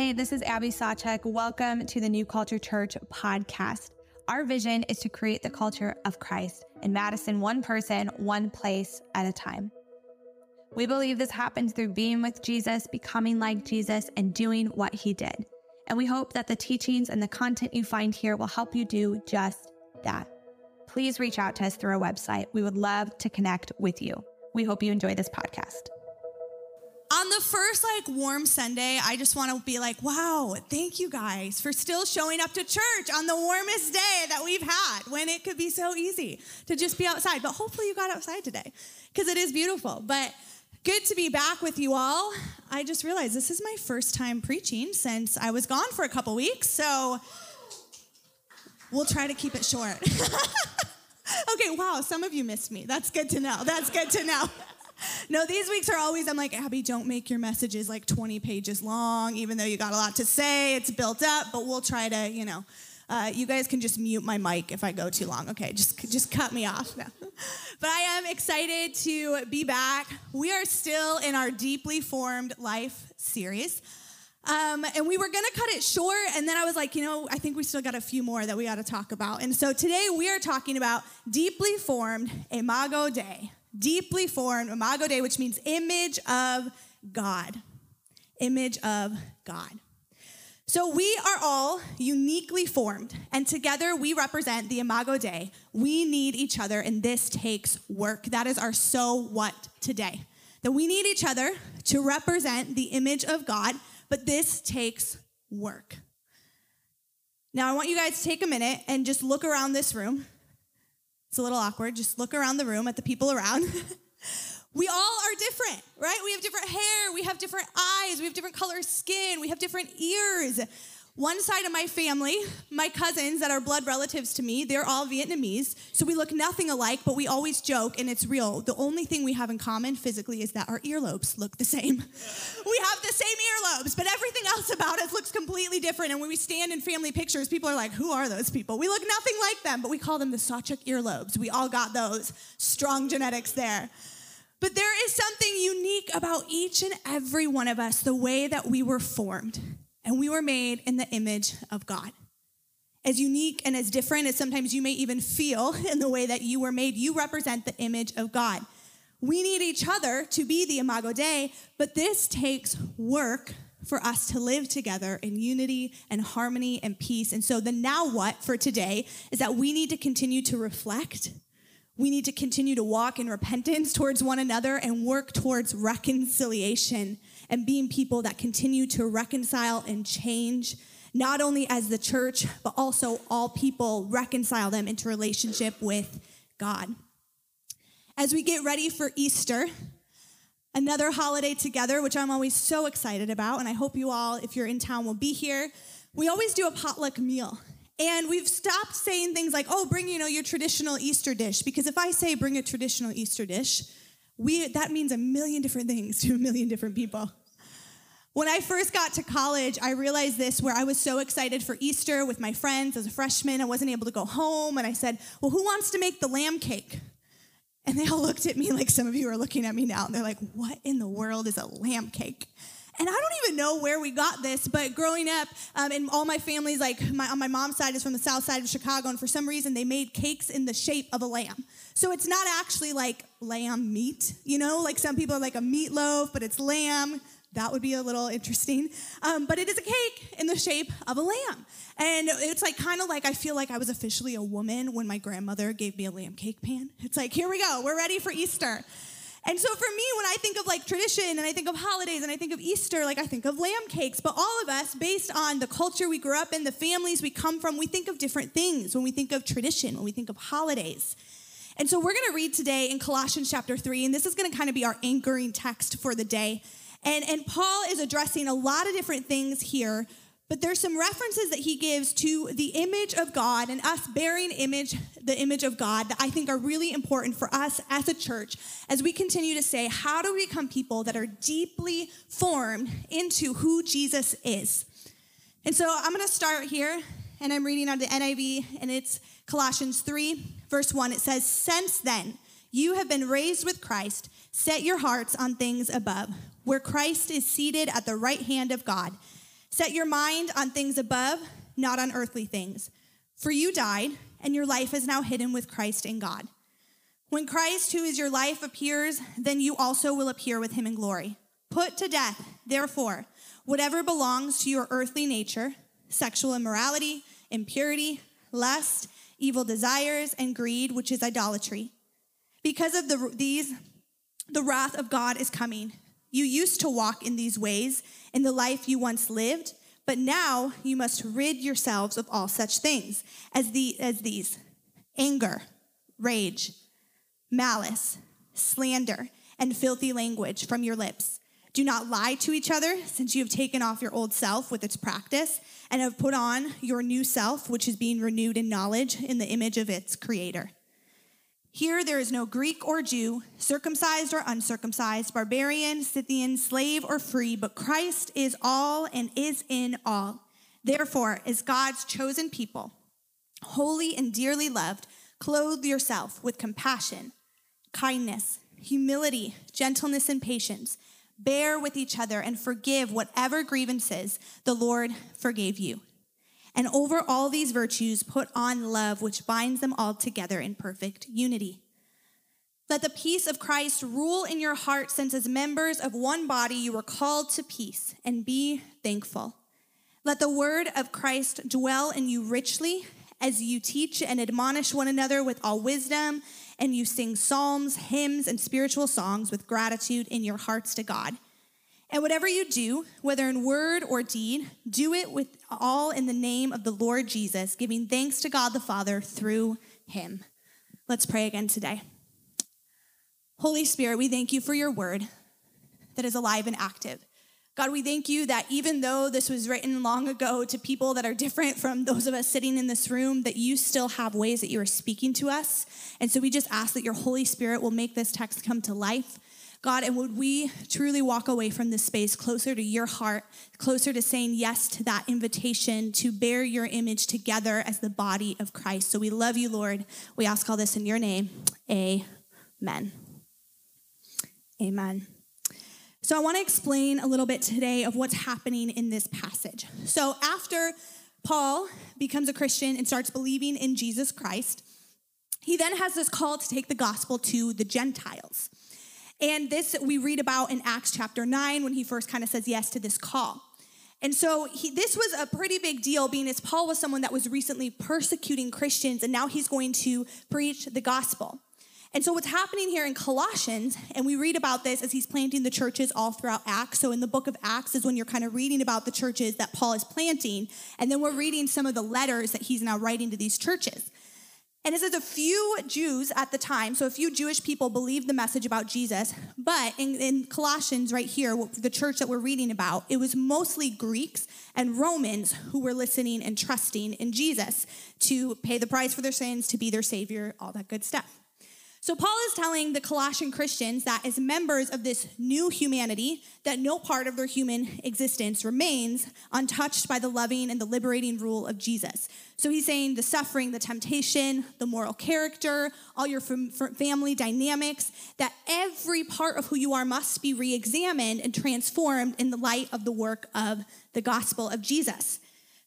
Hey, this is Abbie Sawchuk. Welcome to the New Culture Church podcast. Our vision is to create the culture of Christ in Madison, one person, one place at a time. We believe this happens through being with Jesus, becoming like Jesus, and doing what he did. And we hope that the teachings and the content you find here will help you do just that. Please reach out to us through our website. We would love to connect with you. We hope you enjoy this podcast on the first like warm Sunday, I just want to be like, wow, thank you guys for still showing up to church on the warmest day that we've had when it could be so easy to just be outside. But hopefully you got outside today because it is beautiful. But good to be back with you all. I just realized this is my first time preaching since I was gone for a couple weeks. So we'll try to keep it short. okay, wow, some of you missed me. That's good to know. That's good to know. no, these weeks are always, I'm like, Abbie, don't make your messages like 20 pages long, even though you got a lot to say. It's built up, but we'll try to, you know. Uh, you guys can just mute my mic if I go too long. Okay, just just cut me off. No. But I am excited to be back. We are still in our deeply formed life series. Um, and we were to cut it short. And then I was like, you know, I think we still got a few more that we got to talk about. And so today we are talking about deeply formed Imago Dei deeply formed, Imago Dei, which means image of God. Image of God. So we are all uniquely formed, and together we represent the Imago Dei. We need each other, and this takes work. That is our so what today. That we need each other to represent the image of God, but this takes work. Now, I want you guys to take a minute and just look around this room it's a little awkward. Just look around the room at the people around. we all are different, right? We have different hair, we have different eyes, we have different color skin, we have different ears. One side of my family, my cousins that are blood relatives to me, they're all Vietnamese. So we look nothing alike, but we always joke, and it's real. The only thing we have in common physically is that our earlobes look the same. we have the same earlobes, but everything else about us looks completely different. And when we stand in family pictures, people are like, who are those people? We look nothing like them, but we call them the Sawchuk earlobes. We all got those strong genetics there. But there is something unique about each and every one of us, the way that we were formed and we were made in the image of God. As unique and as different as sometimes you may even feel in the way that you were made, you represent the image of God. We need each other to be the Imago Dei, but this takes work for us to live together in unity and harmony and peace. And so the now what for today is that we need to continue to reflect. We need to continue to walk in repentance towards one another and work towards reconciliation and being people that continue to reconcile and change, not only as the church, but also all people reconcile them into relationship with God. As we get ready for Easter, another holiday together, which I'm always so excited about, and I hope you all, if you're in town, will be here. We always do a potluck meal. And we've stopped saying things like, oh, bring, you know, your traditional Easter dish. Because if I say bring a traditional Easter dish, we, that means a million different things to a million different people. When I first got to college, I realized this where I was so excited for Easter with my friends as a freshman. I wasn't able to go home. And I said, Well, who wants to make the lamb cake? And they all looked at me like some of you are looking at me now. And they're like, What in the world is a lamb cake? And I don't even know where we got this, but growing up, um, and all my family's like my, on my mom's side, is from the south side of Chicago, and for some reason they made cakes in the shape of a lamb. So it's not actually like lamb meat, you know, like some people are like a meatloaf, but it's lamb. That would be a little interesting. Um, but it is a cake in the shape of a lamb. And it's like kind of like I feel like I was officially a woman when my grandmother gave me a lamb cake pan. It's like, here we go, we're ready for Easter. And so for me, when I think of like tradition and I think of holidays and I think of Easter, like I think of lamb cakes. But all of us, based on the culture we grew up in, the families we come from, we think of different things when we think of tradition, when we think of holidays. And so we're going to read today in Colossians chapter 3, and this is going to kind of be our anchoring text for the day. And, and Paul is addressing a lot of different things here, but there's some references that he gives to the image of God and us bearing image, the image of God that I think are really important for us as a church as we continue to say, how do we become people that are deeply formed into who Jesus is? And so I'm going to start here, and I'm reading out of the NIV, and it's Colossians 3, verse 1. It says, Since then, you have been raised with Christ, set your hearts on things above where Christ is seated at the right hand of God. Set your mind on things above, not on earthly things. For you died, and your life is now hidden with Christ in God. When Christ, who is your life, appears, then you also will appear with him in glory. Put to death, therefore, whatever belongs to your earthly nature sexual immorality, impurity, lust, evil desires, and greed, which is idolatry. Because of the, these, the wrath of God is coming. You used to walk in these ways in the life you once lived, but now you must rid yourselves of all such things as, the, as these anger, rage, malice, slander, and filthy language from your lips. Do not lie to each other, since you have taken off your old self with its practice and have put on your new self, which is being renewed in knowledge in the image of its creator. Here there is no Greek or Jew, circumcised or uncircumcised, barbarian, Scythian, slave or free, but Christ is all and is in all. Therefore, as God's chosen people, holy and dearly loved, clothe yourself with compassion, kindness, humility, gentleness, and patience. Bear with each other and forgive whatever grievances the Lord forgave you. And over all these virtues, put on love, which binds them all together in perfect unity. Let the peace of Christ rule in your heart, since as members of one body you were called to peace, and be thankful. Let the word of Christ dwell in you richly as you teach and admonish one another with all wisdom, and you sing psalms, hymns, and spiritual songs with gratitude in your hearts to God. And whatever you do, whether in word or deed, do it with all in the name of the Lord Jesus, giving thanks to God the Father through him. Let's pray again today. Holy Spirit, we thank you for your word that is alive and active. God, we thank you that even though this was written long ago to people that are different from those of us sitting in this room, that you still have ways that you are speaking to us. And so we just ask that your Holy Spirit will make this text come to life God, and would we truly walk away from this space closer to your heart, closer to saying yes to that invitation to bear your image together as the body of Christ. So we love you, Lord. We ask all this in your name. Amen. Amen. So I want to explain a little bit today of what's happening in this passage. So after Paul becomes a Christian and starts believing in Jesus Christ, he then has this call to take the gospel to the Gentiles. And this we read about in Acts chapter 9 when he first kind of says yes to this call. And so he, this was a pretty big deal, being as Paul was someone that was recently persecuting Christians, and now he's going to preach the gospel. And so, what's happening here in Colossians, and we read about this as he's planting the churches all throughout Acts. So, in the book of Acts is when you're kind of reading about the churches that Paul is planting, and then we're reading some of the letters that he's now writing to these churches. And it says a few Jews at the time, so a few Jewish people believed the message about Jesus. But in, in, Colossians, right here, the church that we're reading about, it was mostly Greeks and Romans who were listening and trusting in Jesus to pay the price for their sins, to be their savior, all that good stuff. So Paul is telling the Colossian Christians that as members of this new humanity, that no part of their human existence remains untouched by the loving and the liberating rule of Jesus. So he's saying the suffering, the temptation, the moral character, all your family dynamics, that every part of who you are must be re-examined and transformed in the light of the work of the gospel of Jesus.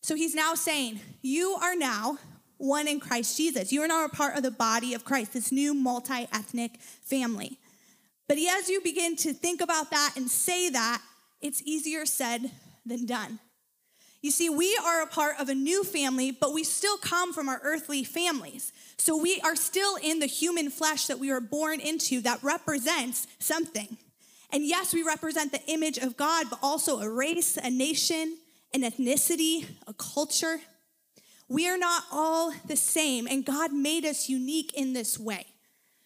So he's now saying, you are now one in Christ Jesus. You are now a part of the body of Christ, this new multi ethnic family. But as you begin to think about that and say that, it's easier said than done. You see, we are a part of a new family, but we still come from our earthly families. So we are still in the human flesh that we were born into that represents something. And yes, we represent the image of God, but also a race, a nation, an ethnicity, a culture. We are not all the same, and God made us unique in this way.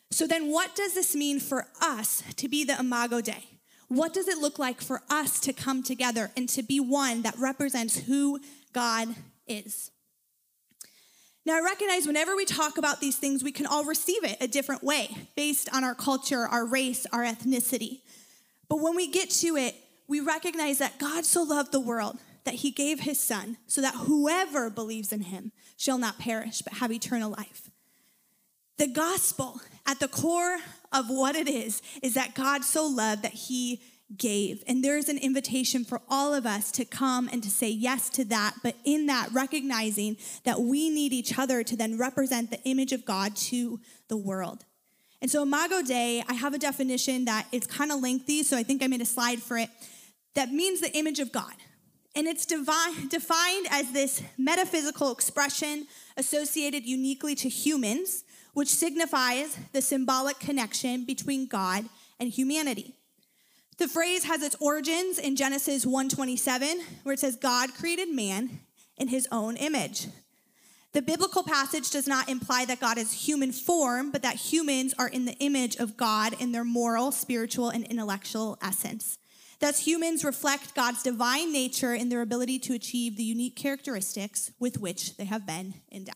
So, then what does this mean for us to be the Imago Dei? What does it look like for us to come together and to be one that represents who God is? Now, I recognize whenever we talk about these things, we can all receive it a different way based on our culture, our race, our ethnicity. But when we get to it, we recognize that God so loved the world that he gave his son so that whoever believes in him shall not perish but have eternal life. The gospel, at the core of what it is, is that God so loved that he gave. And there's an invitation for all of us to come and to say yes to that, but in that, recognizing that we need each other to then represent the image of God to the world. And so, Imago Dei, I have a definition that is kind of lengthy, so I think I made a slide for it, that means the image of God. And it's defined as this metaphysical expression associated uniquely to humans, which signifies the symbolic connection between God and humanity. The phrase has its origins in Genesis 1:27, where it says God created man in his own image. The biblical passage does not imply that God is human form, but that humans are in the image of God in their moral, spiritual, and intellectual essence. Thus, humans reflect God's divine nature in their ability to achieve the unique characteristics with which they have been endowed.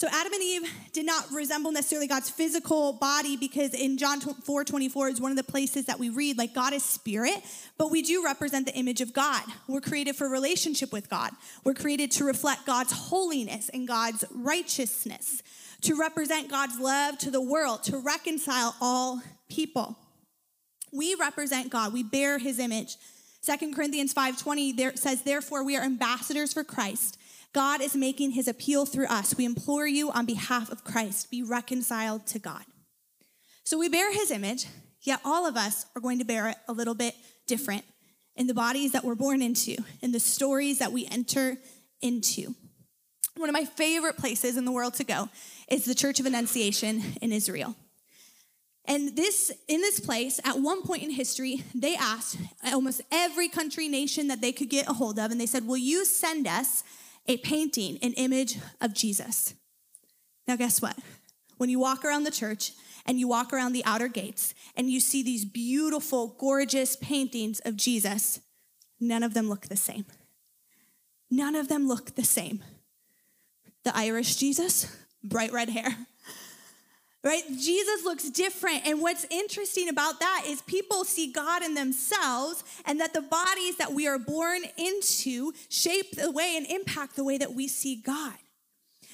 So Adam and Eve did not resemble necessarily God's physical body because in John 4 24 is one of the places that we read, like God is spirit, but we do represent the image of God. We're created for relationship with God. We're created to reflect God's holiness and God's righteousness, to represent God's love to the world, to reconcile all people. We represent God, we bear his image. Second Corinthians 5:20 there says, Therefore, we are ambassadors for Christ God is making his appeal through us. We implore you on behalf of Christ, be reconciled to God. So we bear his image, yet all of us are going to bear it a little bit different in the bodies that we're born into, in the stories that we enter into. One of my favorite places in the world to go is the Church of Annunciation in Israel. And this, in this place, at one point in history, they asked almost every country, nation that they could get a hold of, and they said, Will you send us a painting, an image of Jesus. Now, guess what? When you walk around the church and you walk around the outer gates and you see these beautiful, gorgeous paintings of Jesus, none of them look the same. None of them look the same. The Irish Jesus, bright red hair right? Jesus looks different. And what's interesting about that is people see God in themselves, and that the bodies that we are born into shape the way and impact the way that we see God.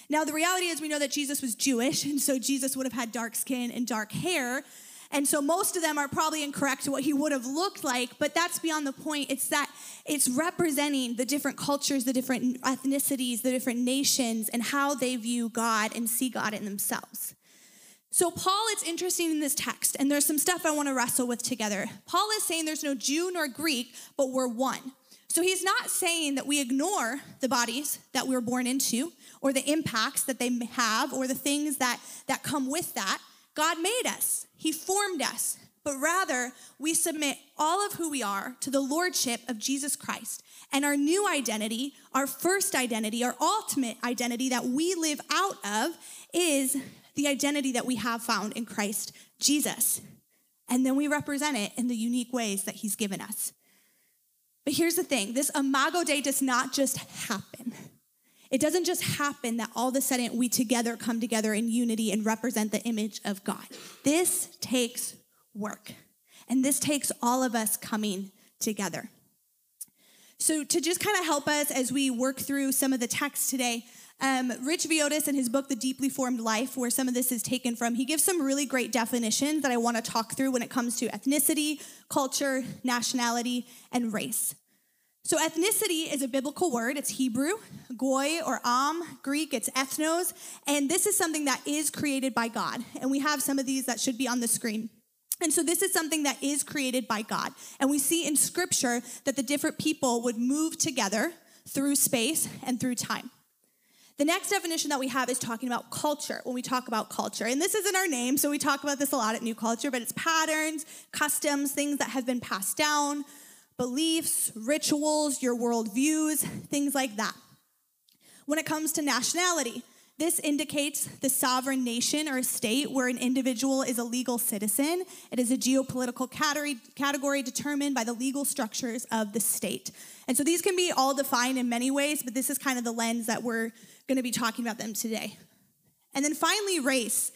Now, the reality is, we know that Jesus was Jewish, and so Jesus would have had dark skin and dark hair. And so most of them are probably incorrect to what he would have looked like, but that's beyond the point. It's that it's representing the different cultures, the different ethnicities, the different nations, and how they view God and see God in themselves. So, Paul, it's interesting in this text, and there's some stuff I want to wrestle with together. Paul is saying there's no Jew nor Greek, but we're one. So, he's not saying that we ignore the bodies that we were born into, or the impacts that they have, or the things that, that come with that. God made us, He formed us, but rather we submit all of who we are to the lordship of Jesus Christ. And our new identity, our first identity, our ultimate identity that we live out of is the identity that we have found in Christ Jesus. And then we represent it in the unique ways that he's given us. But here's the thing this Imago Dei does not just happen. It doesn't just happen that all of a sudden we together come together in unity and represent the image of God. This takes work. And this takes all of us coming together. So, to just kind of help us as we work through some of the text today, um, Rich Villodas, in his book, The Deeply Formed Life, where some of this is taken from, he gives some really great definitions that I want to talk through when it comes to ethnicity, culture, nationality, and race. So, ethnicity is a biblical word. It's Hebrew, goy or am, Greek, it's ethnos. And this is something that is created by God. And we have some of these that should be on the screen. And so, this is something that is created by God. And we see in scripture that the different people would move together through space and through time. The next definition that we have is talking about culture when we talk about culture. And this isn't our name, so we talk about this a lot at New Culture, but it's patterns, customs, things that have been passed down, beliefs, rituals, your worldviews, things like that. When it comes to nationality, this indicates the sovereign nation or state where an individual is a legal citizen. It is a geopolitical category, determined by the legal structures of the state. And so these can be all defined in many ways, but this is kind of the lens that we're going to be talking about them today. And then finally, race.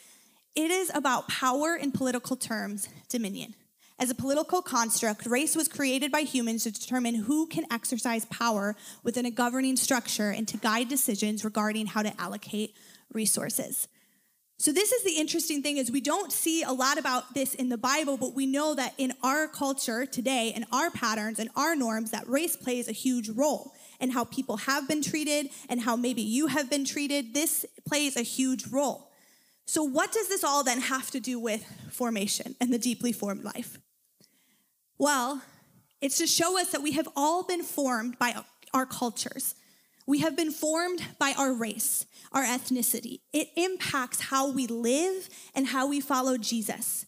It is about power in political terms, dominion. As a political construct, race was created by humans to determine who can exercise power within a governing structure and to guide decisions regarding how to allocate resources. So this is the interesting thing is we don't see a lot about this in the Bible, but we know that in our culture today, in our patterns and our norms, that race plays a huge role in how people have been treated and how maybe you have been treated. This plays a huge role. So what does this all then have to do with formation and the deeply formed life? Well, it's to show us that we have all been formed by our cultures. We have been formed by our race, our ethnicity. It impacts how we live and how we follow Jesus.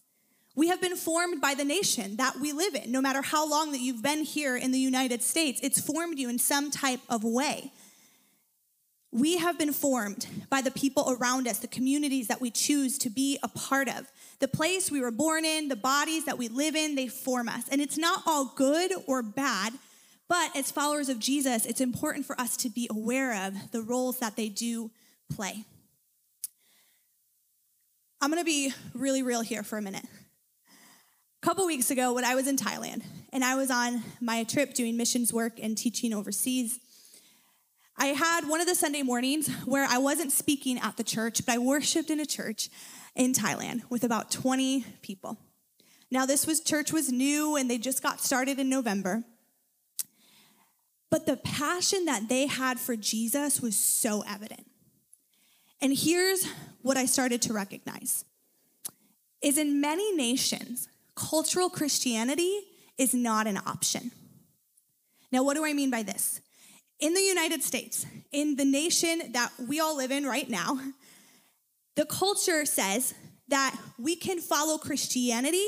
We have been formed by the nation that we live in. No matter how long that you've been here in the United States, it's formed you in some type of way. We have been formed by the people around us, the communities that we choose to be a part of. The place we were born in, the bodies that we live in, they form us. And it's not all good or bad, but as followers of Jesus, it's important for us to be aware of the roles that they do play. I'm gonna be really real here for a minute. A couple weeks ago, when I was in Thailand and I was on my trip doing missions work and teaching overseas, I had one of the Sunday mornings where I wasn't speaking at the church, but I worshiped in a church in Thailand with about 20 people. Now, this was church was new and they just got started in November. But the passion that they had for Jesus was so evident. And here's what I started to recognize is in many nations, cultural Christianity is not an option. Now, what do I mean by this? In the United States, in the nation that we all live in right now, the culture says that we can follow Christianity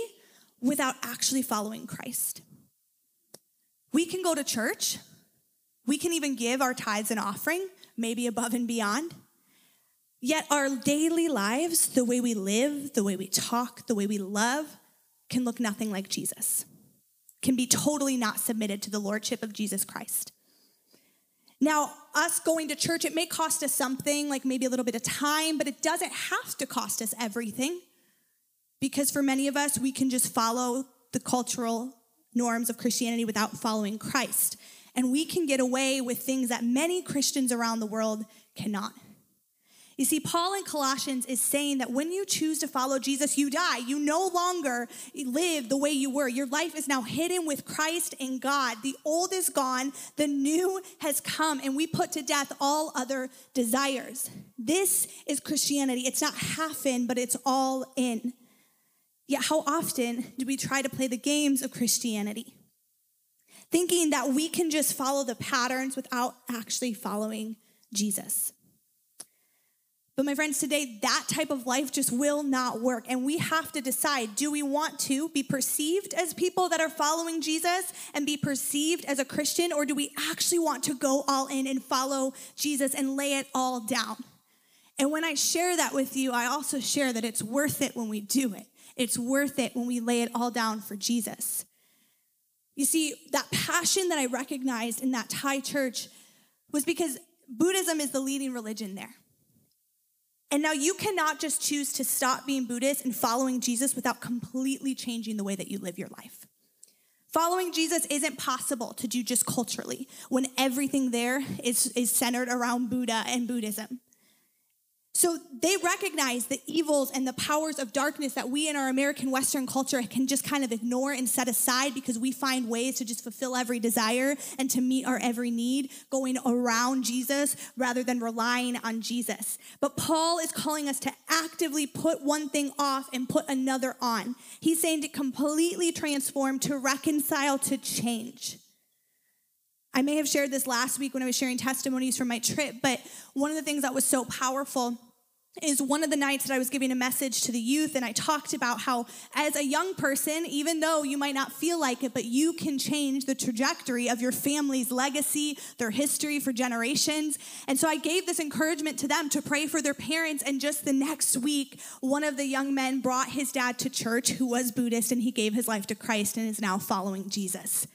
without actually following Christ. We can go to church, we can even give our tithes and offering, maybe above and beyond. Yet our daily lives, the way we live, the way we talk, the way we love, can look nothing like Jesus, can be totally not submitted to the lordship of Jesus Christ. Now, us going to church, it may cost us something, like maybe a little bit of time, but it doesn't have to cost us everything. Because for many of us, we can just follow the cultural norms of Christianity without following Christ and we can get away with things that many Christians around the world cannot. You see, Paul in Colossians is saying that when you choose to follow Jesus, you die. You no longer live the way you were. Your life is now hidden with Christ in God. The old is gone, the new has come, and we put to death all other desires. This is Christianity. It's not half in, but it's all in. Yet, how often do we try to play the games of Christianity? thinking that we can just follow the patterns without actually following Jesus. But my friends, today that type of life just will not work. And we have to decide do we want to be perceived as people that are following Jesus and be perceived as a Christian, or do we actually want to go all in and follow Jesus and lay it all down? And when I share that with you, I also share that it's worth it when we do it. It's worth it when we lay it all down for Jesus. You see, that passion that I recognized in that Thai church was because Buddhism is the leading religion there. And now you cannot just choose to stop being Buddhist and following Jesus without completely changing the way that you live your life. Following Jesus isn't possible to do just culturally when everything there is, is centered around Buddha and Buddhism. So they recognize the evils and the powers of darkness that we in our American Western culture can just kind of ignore and set aside because we find ways to just fulfill every desire and to meet our every need going around Jesus rather than relying on Jesus. But Paul is calling us to actively put one thing off and put another on. He's saying to completely transform, to reconcile, to change. I may have shared this last week when I was sharing testimonies from my trip, but one of the things that was so powerful is one of the nights that I was giving a message to the youth, and I talked about how, as a young person, even though you might not feel like it, but you can change the trajectory of your family's legacy, their history for generations. And so I gave this encouragement to them to pray for their parents. And just the next week, one of the young men brought his dad to church who was Buddhist, and he gave his life to Christ and is now following Jesus.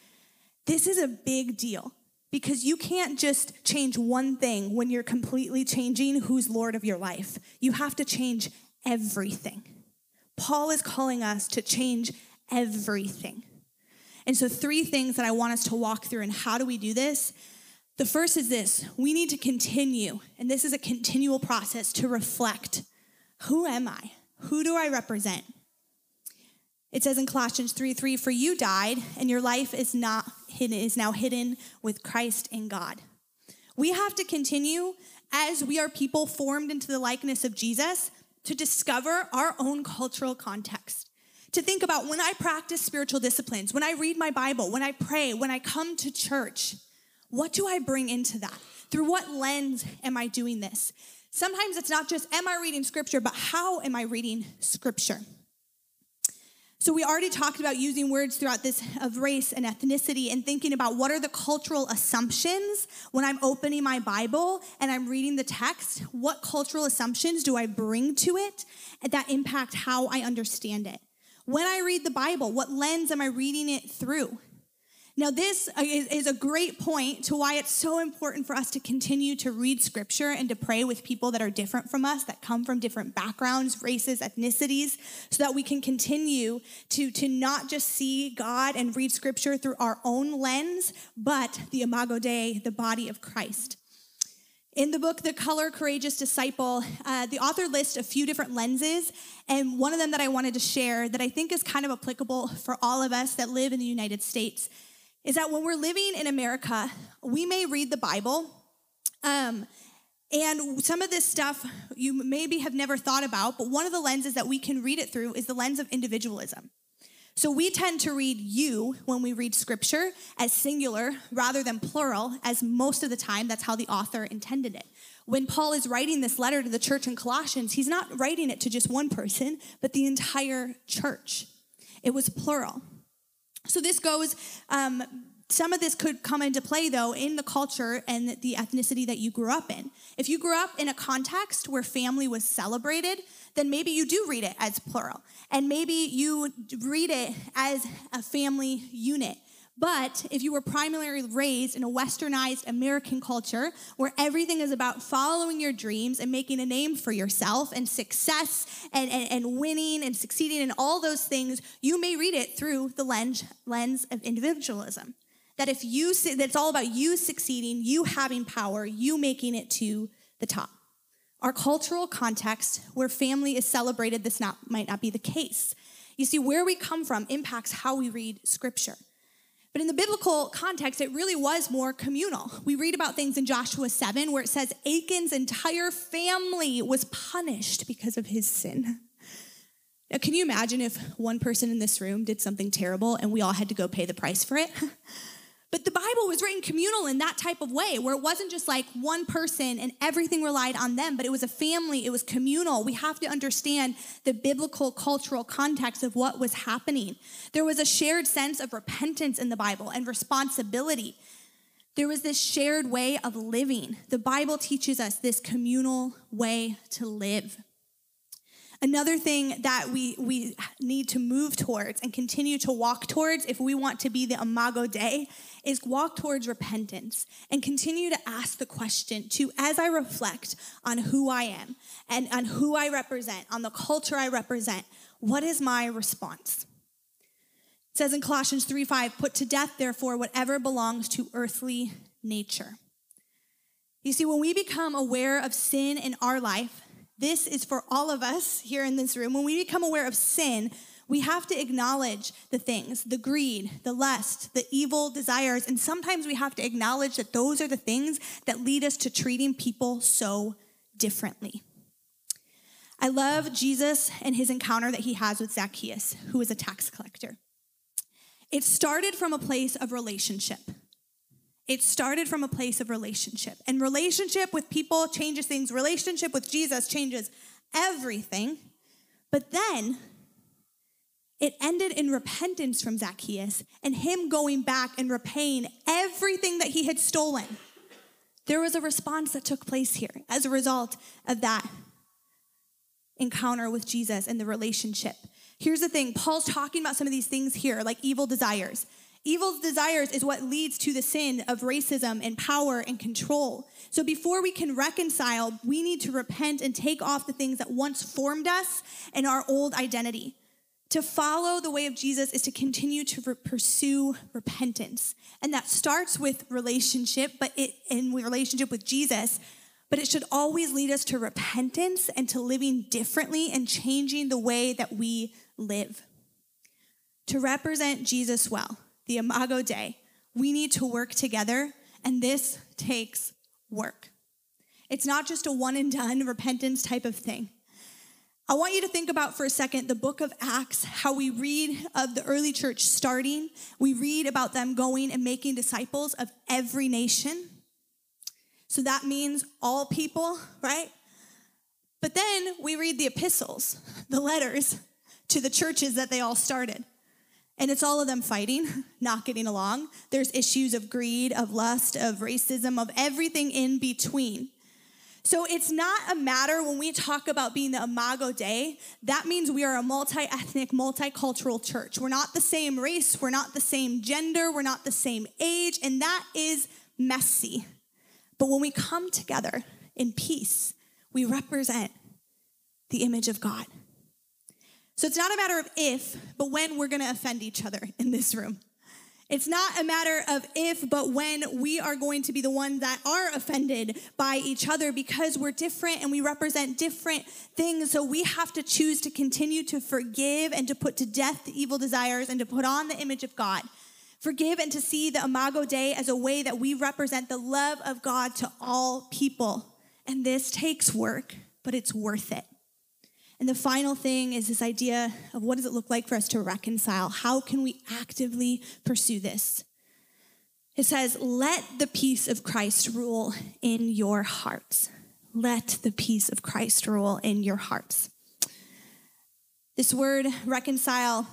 This is a big deal because you can't just change one thing when you're completely changing who's Lord of your life. You have to change everything. Paul is calling us to change everything. And so, three things that I want us to walk through, and how do we do this? The first is this we need to continue, and this is a continual process to reflect Who am I? Who do I represent? It says in Colossians 3 3, for you died, and your life is not hidden, is now hidden with Christ in God. We have to continue as we are people formed into the likeness of Jesus to discover our own cultural context. To think about when I practice spiritual disciplines, when I read my Bible, when I pray, when I come to church, what do I bring into that? Through what lens am I doing this? Sometimes it's not just, am I reading scripture, but how am I reading scripture? So we already talked about using words throughout this of race and ethnicity and thinking about what are the cultural assumptions when I'm opening my Bible and I'm reading the text, what cultural assumptions do I bring to it that impact how I understand it? When I read the Bible, what lens am I reading it through? Now, this is a great point to why it's so important for us to continue to read scripture and to pray with people that are different from us, that come from different backgrounds, races, ethnicities, so that we can continue to, to not just see God and read scripture through our own lens, but the Imago Dei, the body of Christ. In the book, The Color Courageous Disciple, uh, the author lists a few different lenses, and one of them that I wanted to share that I think is kind of applicable for all of us that live in the United States is that when we're living in America, we may read the Bible. Um, and some of this stuff you maybe have never thought about, but one of the lenses that we can read it through is the lens of individualism. So we tend to read you when we read scripture as singular rather than plural, as most of the time that's how the author intended it. When Paul is writing this letter to the church in Colossians, he's not writing it to just one person, but the entire church. It was plural. So this goes, um, some of this could come into play though in the culture and the ethnicity that you grew up in. If you grew up in a context where family was celebrated, then maybe you do read it as plural. And maybe you read it as a family unit. But if you were primarily raised in a westernized American culture where everything is about following your dreams and making a name for yourself and success and, and, and winning and succeeding and all those things, you may read it through the lens, lens of individualism. That if you, that's all about you succeeding, you having power, you making it to the top. Our cultural context where family is celebrated, this not, might not be the case. You see, where we come from impacts how we read scripture. But in the biblical context, it really was more communal. We read about things in Joshua 7 where it says Achan's entire family was punished because of his sin. Now, can you imagine if one person in this room did something terrible and we all had to go pay the price for it? But the Bible was written communal in that type of way, where it wasn't just like one person and everything relied on them, but it was a family, it was communal. We have to understand the biblical cultural context of what was happening. There was a shared sense of repentance in the Bible and responsibility. There was this shared way of living. The Bible teaches us this communal way to live. Another thing that we, we need to move towards and continue to walk towards if we want to be the Imago Dei is walk towards repentance and continue to ask the question to as I reflect on who I am and on who I represent, on the culture I represent, what is my response? It says in Colossians 3 5, put to death, therefore, whatever belongs to earthly nature. You see, when we become aware of sin in our life, this is for all of us here in this room. When we become aware of sin, we have to acknowledge the things the greed, the lust, the evil desires. And sometimes we have to acknowledge that those are the things that lead us to treating people so differently. I love Jesus and his encounter that he has with Zacchaeus, who is a tax collector. It started from a place of relationship. It started from a place of relationship. And relationship with people changes things, relationship with Jesus changes everything. But then it ended in repentance from Zacchaeus and him going back and repaying everything that he had stolen. There was a response that took place here as a result of that encounter with Jesus and the relationship. Here's the thing Paul's talking about some of these things here, like evil desires. Evil desires is what leads to the sin of racism and power and control. So before we can reconcile, we need to repent and take off the things that once formed us and our old identity. To follow the way of Jesus is to continue to re- pursue repentance. And that starts with relationship, but it, in relationship with Jesus, but it should always lead us to repentance and to living differently and changing the way that we live. To represent Jesus well, the Imago Dei, we need to work together, and this takes work. It's not just a one and done repentance type of thing. I want you to think about for a second the book of Acts, how we read of the early church starting. We read about them going and making disciples of every nation. So that means all people, right? But then we read the epistles, the letters to the churches that they all started. And it's all of them fighting, not getting along. There's issues of greed, of lust, of racism, of everything in between. So it's not a matter when we talk about being the Imago Dei, that means we are a multi ethnic, multicultural church. We're not the same race, we're not the same gender, we're not the same age, and that is messy. But when we come together in peace, we represent the image of God. So it's not a matter of if, but when we're gonna offend each other in this room. It's not a matter of if, but when we are going to be the ones that are offended by each other because we're different and we represent different things. So we have to choose to continue to forgive and to put to death the evil desires and to put on the image of God. Forgive and to see the Imago Dei as a way that we represent the love of God to all people. And this takes work, but it's worth it. And the final thing is this idea of what does it look like for us to reconcile? How can we actively pursue this? It says, let the peace of Christ rule in your hearts. Let the peace of Christ rule in your hearts. This word reconcile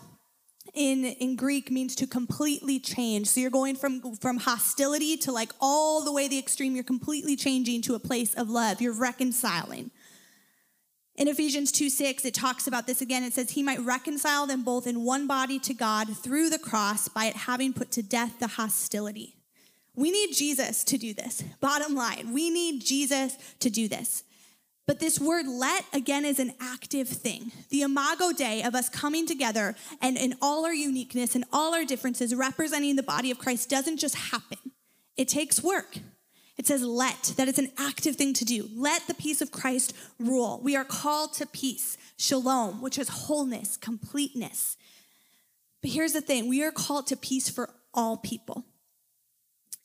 in, in Greek means to completely change. So you're going from, from hostility to like all the way the extreme. You're completely changing to a place of love. You're reconciling. In Ephesians 2 6, it talks about this again. It says, He might reconcile them both in one body to God through the cross by it having put to death the hostility. We need Jesus to do this. Bottom line, we need Jesus to do this. But this word let, again, is an active thing. The imago Dei of us coming together and in all our uniqueness and all our differences, representing the body of Christ, doesn't just happen. It takes work. It says let, that it's an active thing to do. Let the peace of Christ rule. We are called to peace, shalom, which is wholeness, completeness. But here's the thing we are called to peace for all people,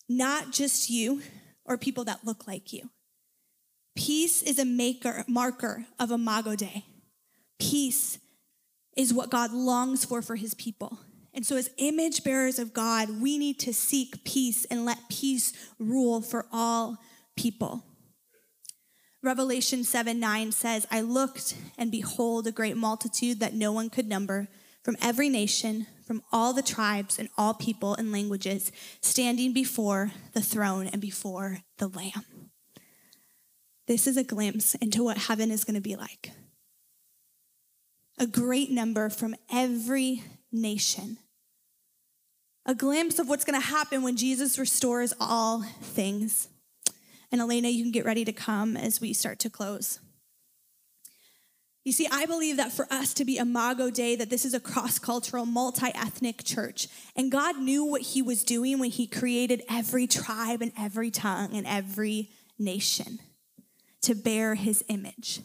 not just you or people that look like you. Peace is a maker, marker of Imago Dei. Peace is what God longs for for his people. And so, as image bearers of God, we need to seek peace and let peace rule for all people. Revelation 7 9 says, I looked and behold a great multitude that no one could number from every nation, from all the tribes and all people and languages, standing before the throne and before the Lamb. This is a glimpse into what heaven is going to be like. A great number from every nation. A glimpse of what's going to happen when Jesus restores all things. And Elena, you can get ready to come as we start to close. You see, I believe that for us to be Imago Dei, that this is a cross cultural, multi ethnic church. And God knew what He was doing when He created every tribe and every tongue and every nation to bear his image.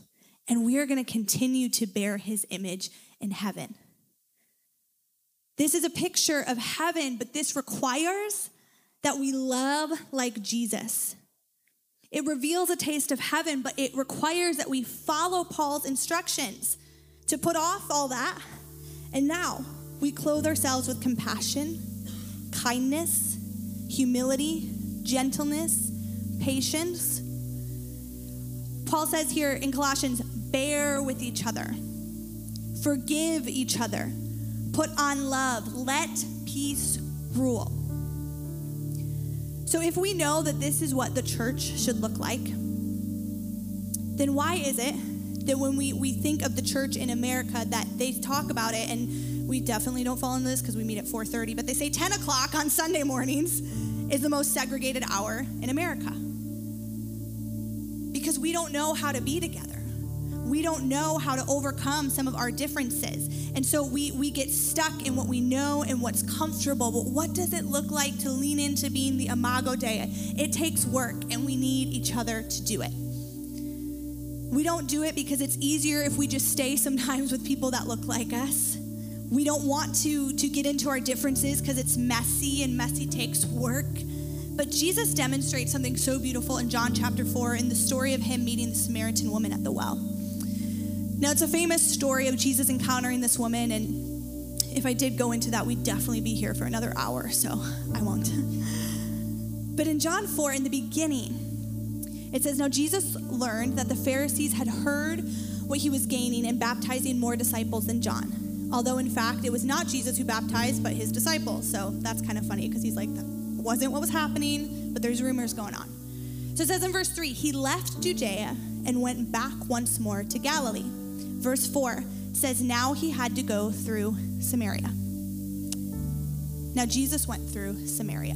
And we are going to continue to bear his image in heaven. This is a picture of heaven, but this requires that we love like Jesus. It reveals a taste of heaven, but it requires that we follow Paul's instructions to put off all that. And now we clothe ourselves with compassion, kindness, humility, gentleness, patience Paul says here in Colossians, bear with each other, forgive each other, put on love, let peace rule. So, if we know that this is what the church should look like, then why is it that when we, we think of the church in America that they talk about it and we definitely don't fall into this because we meet at 4.30 but they say 10 o'clock on sunday mornings is the most segregated hour in america because we don't know how to be together. We don't know how to overcome some of our differences. And so we, we get stuck in what we know and what's comfortable. But what does it look like to lean into being the Imago Dei? It takes work, and we need each other to do it. We don't do it because it's easier if we just stay sometimes with people that look like us. We don't want to, to get into our differences because it's messy and messy takes work. But Jesus demonstrates something so beautiful in John chapter 4 in the story of him meeting the Samaritan woman at the well. Now, it's a famous story of Jesus encountering this woman, and if I did go into that, we'd definitely be here for another hour, so I won't. But in John 4, in the beginning, it says, Now Jesus learned that the Pharisees had heard what he was gaining and baptizing more disciples than John. Although, in fact, it was not Jesus who baptized, but his disciples. So that's kind of funny because he's like, that wasn't what was happening, but there's rumors going on. So it says in verse 3 He left Judea and went back once more to Galilee. Verse 4 says, Now he had to go through Samaria. Now Jesus went through Samaria.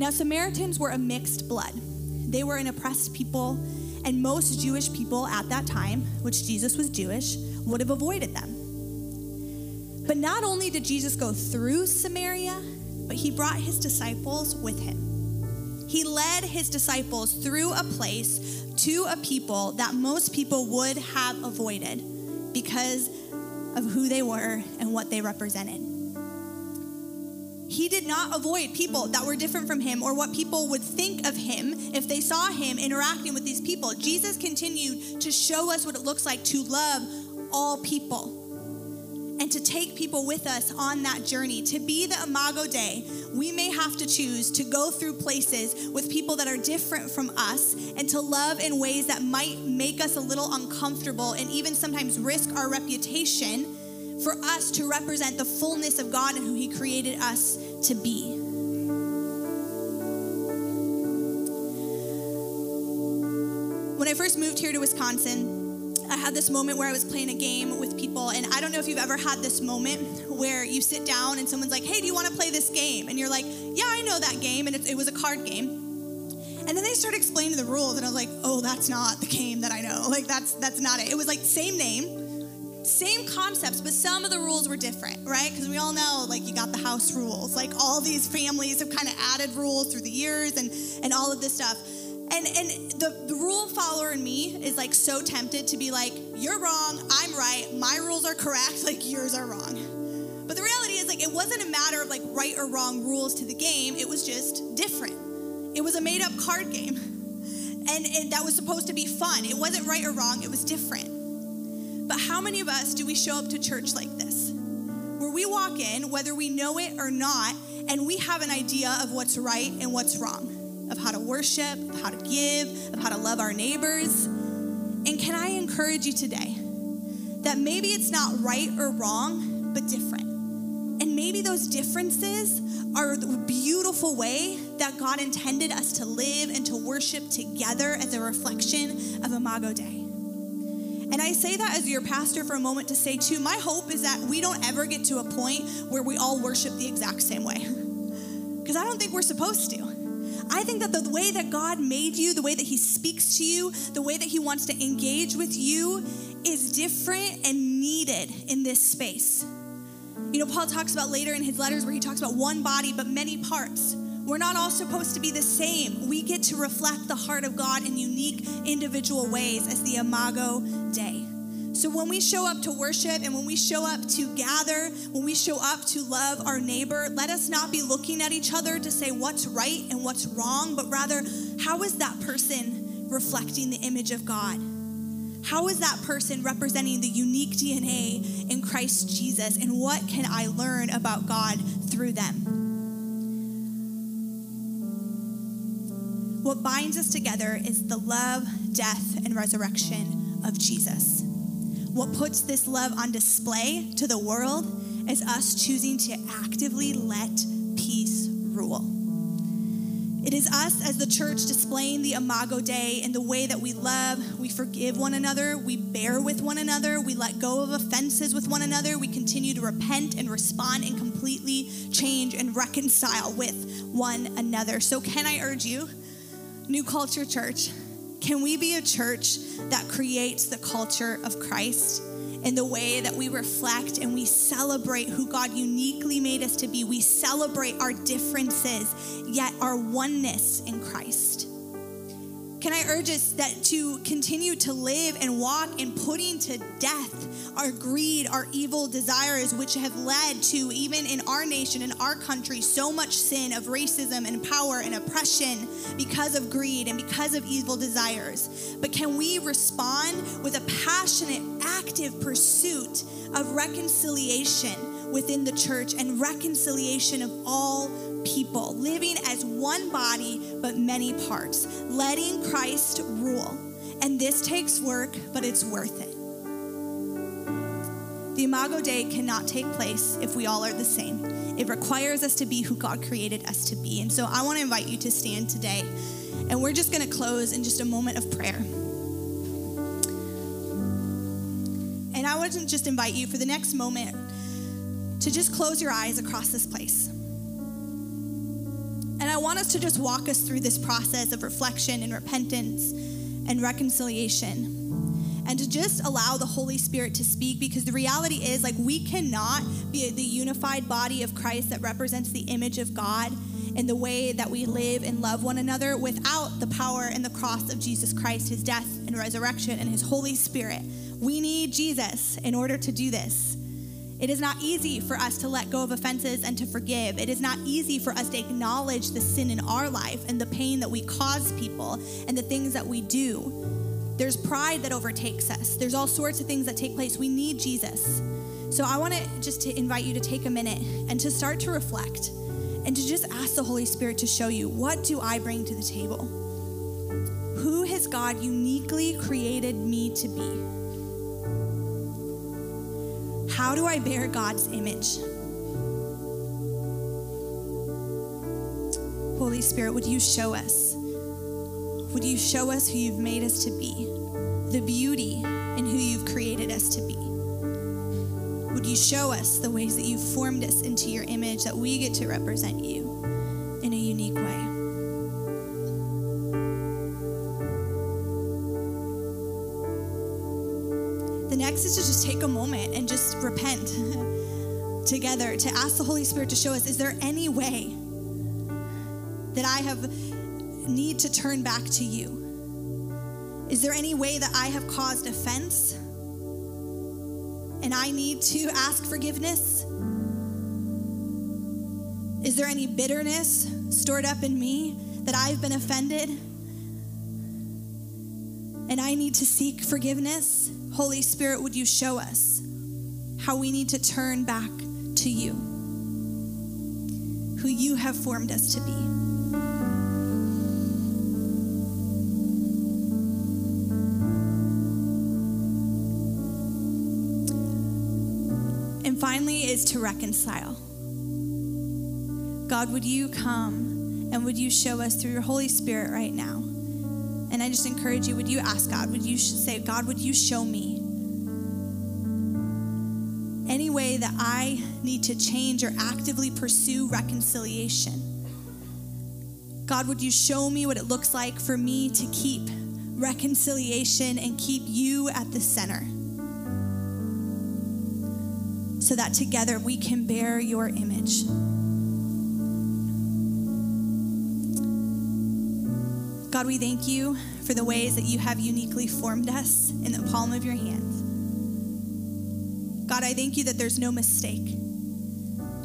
Now, Samaritans were a mixed blood. They were an oppressed people, and most Jewish people at that time, which Jesus was Jewish, would have avoided them. But not only did Jesus go through Samaria, but he brought his disciples with him. He led his disciples through a place to a people that most people would have avoided because of who they were and what they represented. He did not avoid people that were different from him or what people would think of him if they saw him interacting with these people. Jesus continued to show us what it looks like to love all people and to take people with us on that journey. To be the Imago Dei, we may have to choose to go through places with people that are different from us and to love in ways that might make us a little uncomfortable and even sometimes risk our reputation for us to represent the fullness of God and who He created us to be. When I first moved here to Wisconsin, I had this moment where I was playing a game with people, and I don't know if you've ever had this moment where you sit down and someone's like, "Hey, do you want to play this game?" And you're like, "Yeah, I know that game," and it, it was a card game. And then they start explaining the rules, and I was like, "Oh, that's not the game that I know. Like that's that's not it." It was like same name, same concepts, but some of the rules were different, right? Because we all know, like, you got the house rules. Like, all these families have kind of added rules through the years and, and all of this stuff. And, and the, the rule follower in me is like so tempted to be like, you're wrong, I'm right, my rules are correct, like yours are wrong. But the reality is, like, it wasn't a matter of like right or wrong rules to the game, it was just different. It was a made up card game. And, and that was supposed to be fun. It wasn't right or wrong, it was different. But how many of us do we show up to church like this? Where we walk in, whether we know it or not, and we have an idea of what's right and what's wrong of how to worship, of how to give, of how to love our neighbors. And can I encourage you today that maybe it's not right or wrong, but different? And maybe those differences are the beautiful way that God intended us to live and to worship together as a reflection of Imago Dei. And I say that as your pastor for a moment to say, too, my hope is that we don't ever get to a point where we all worship the exact same way. Because I don't think we're supposed to. I think that the way that God made you, the way that He speaks to you, the way that He wants to engage with you is different and needed in this space. You know, Paul talks about later in his letters where he talks about one body but many parts. We're not all supposed to be the same. We get to reflect the heart of God in unique individual ways as the Imago Dei. So when we show up to worship and when we show up to gather, when we show up to love our neighbor, let us not be looking at each other to say what's right and what's wrong, but rather, how is that person reflecting the image of God? How is that person representing the unique DNA in Christ Jesus? And what can I learn about God through them? What binds us together is the love, death, and resurrection of Jesus. What puts this love on display to the world is us choosing to actively let peace rule. It is us as the church displaying the Imago Dei in the way that we love, we forgive one another, we bear with one another, we let go of offenses with one another, we continue to repent and respond and completely change and reconcile with one another. So, can I urge you, New Culture Church, can we be a church that creates the culture of Christ in the way that we reflect and we celebrate who God uniquely made us to be? We celebrate our differences, yet our oneness in Christ. Can I urge us that to continue to live and walk in putting to death our greed, our evil desires, which have led to, even in our nation, in our country, so much sin of racism and power and oppression because of greed and because of evil desires? But can we respond with a passionate, active pursuit of reconciliation within the church and reconciliation of all people, living as one body but many parts, letting Christ rule. And this takes work, but it's worth it. The Imago Dei cannot take place if we all are the same. It requires us to be who God created us to be. And so I want to invite you to stand today. And we're just going to close in just a moment of prayer. And I want to just invite you for the next moment to just close your eyes across this place. Want us to just walk us through this process of reflection and repentance and reconciliation. And to just allow the Holy Spirit to speak because the reality is, like, we cannot be the unified body of Christ that represents the image of God in the way that we live and love one another without the power and the cross of Jesus Christ, his death and resurrection, and his Holy Spirit. We need Jesus in order to do this. It is not easy for us to let go of offenses and to forgive. It is not easy for us to acknowledge the sin in our life and the pain that we cause people and the things that we do. There's pride that overtakes us. There's all sorts of things that take place. We need Jesus. So I want to just to invite you to take a minute and to start to reflect and to just ask the Holy Spirit to show you what do I bring to the table? Who has God uniquely created me to be? How do I bear God's image? Holy Spirit, would you show us? Would you show us who you've made us to be? The beauty in who you've created us to be? Would you show us the ways that you've formed us into your image that we get to represent you The next is to just take a moment and just repent together to ask the Holy Spirit to show us is there any way that I have need to turn back to you? Is there any way that I have caused offense and I need to ask forgiveness? Is there any bitterness stored up in me that I've been offended and I need to seek forgiveness? Holy Spirit, would you show us how we need to turn back to you, who you have formed us to be? And finally, is to reconcile. God, would you come and would you show us through your Holy Spirit right now? And I just encourage you, would you ask God, would you say, God, would you show me any way that I need to change or actively pursue reconciliation? God, would you show me what it looks like for me to keep reconciliation and keep you at the center? So that together we can bear your image. God, we thank you for the ways that you have uniquely formed us in the palm of your hands. God, I thank you that there's no mistake.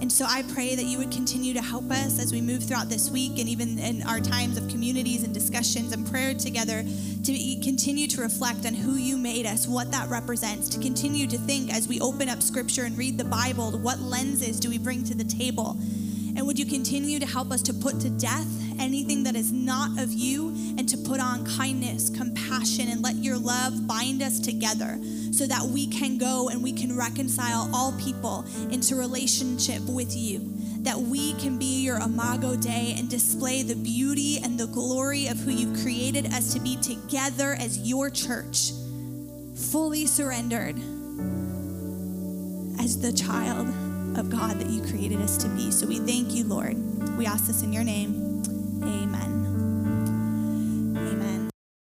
And so I pray that you would continue to help us as we move throughout this week and even in our times of communities and discussions and prayer together to continue to reflect on who you made us, what that represents, to continue to think as we open up scripture and read the Bible, what lenses do we bring to the table? And would you continue to help us to put to death anything that is not of you and to put on kindness, compassion, and let your love bind us together so that we can go and we can reconcile all people into relationship with you. That we can be your Imago Dei and display the beauty and the glory of who you've created us to be together as your church, fully surrendered as the child of God that you created us to be. So we thank you, Lord. We ask this in your name. Amen.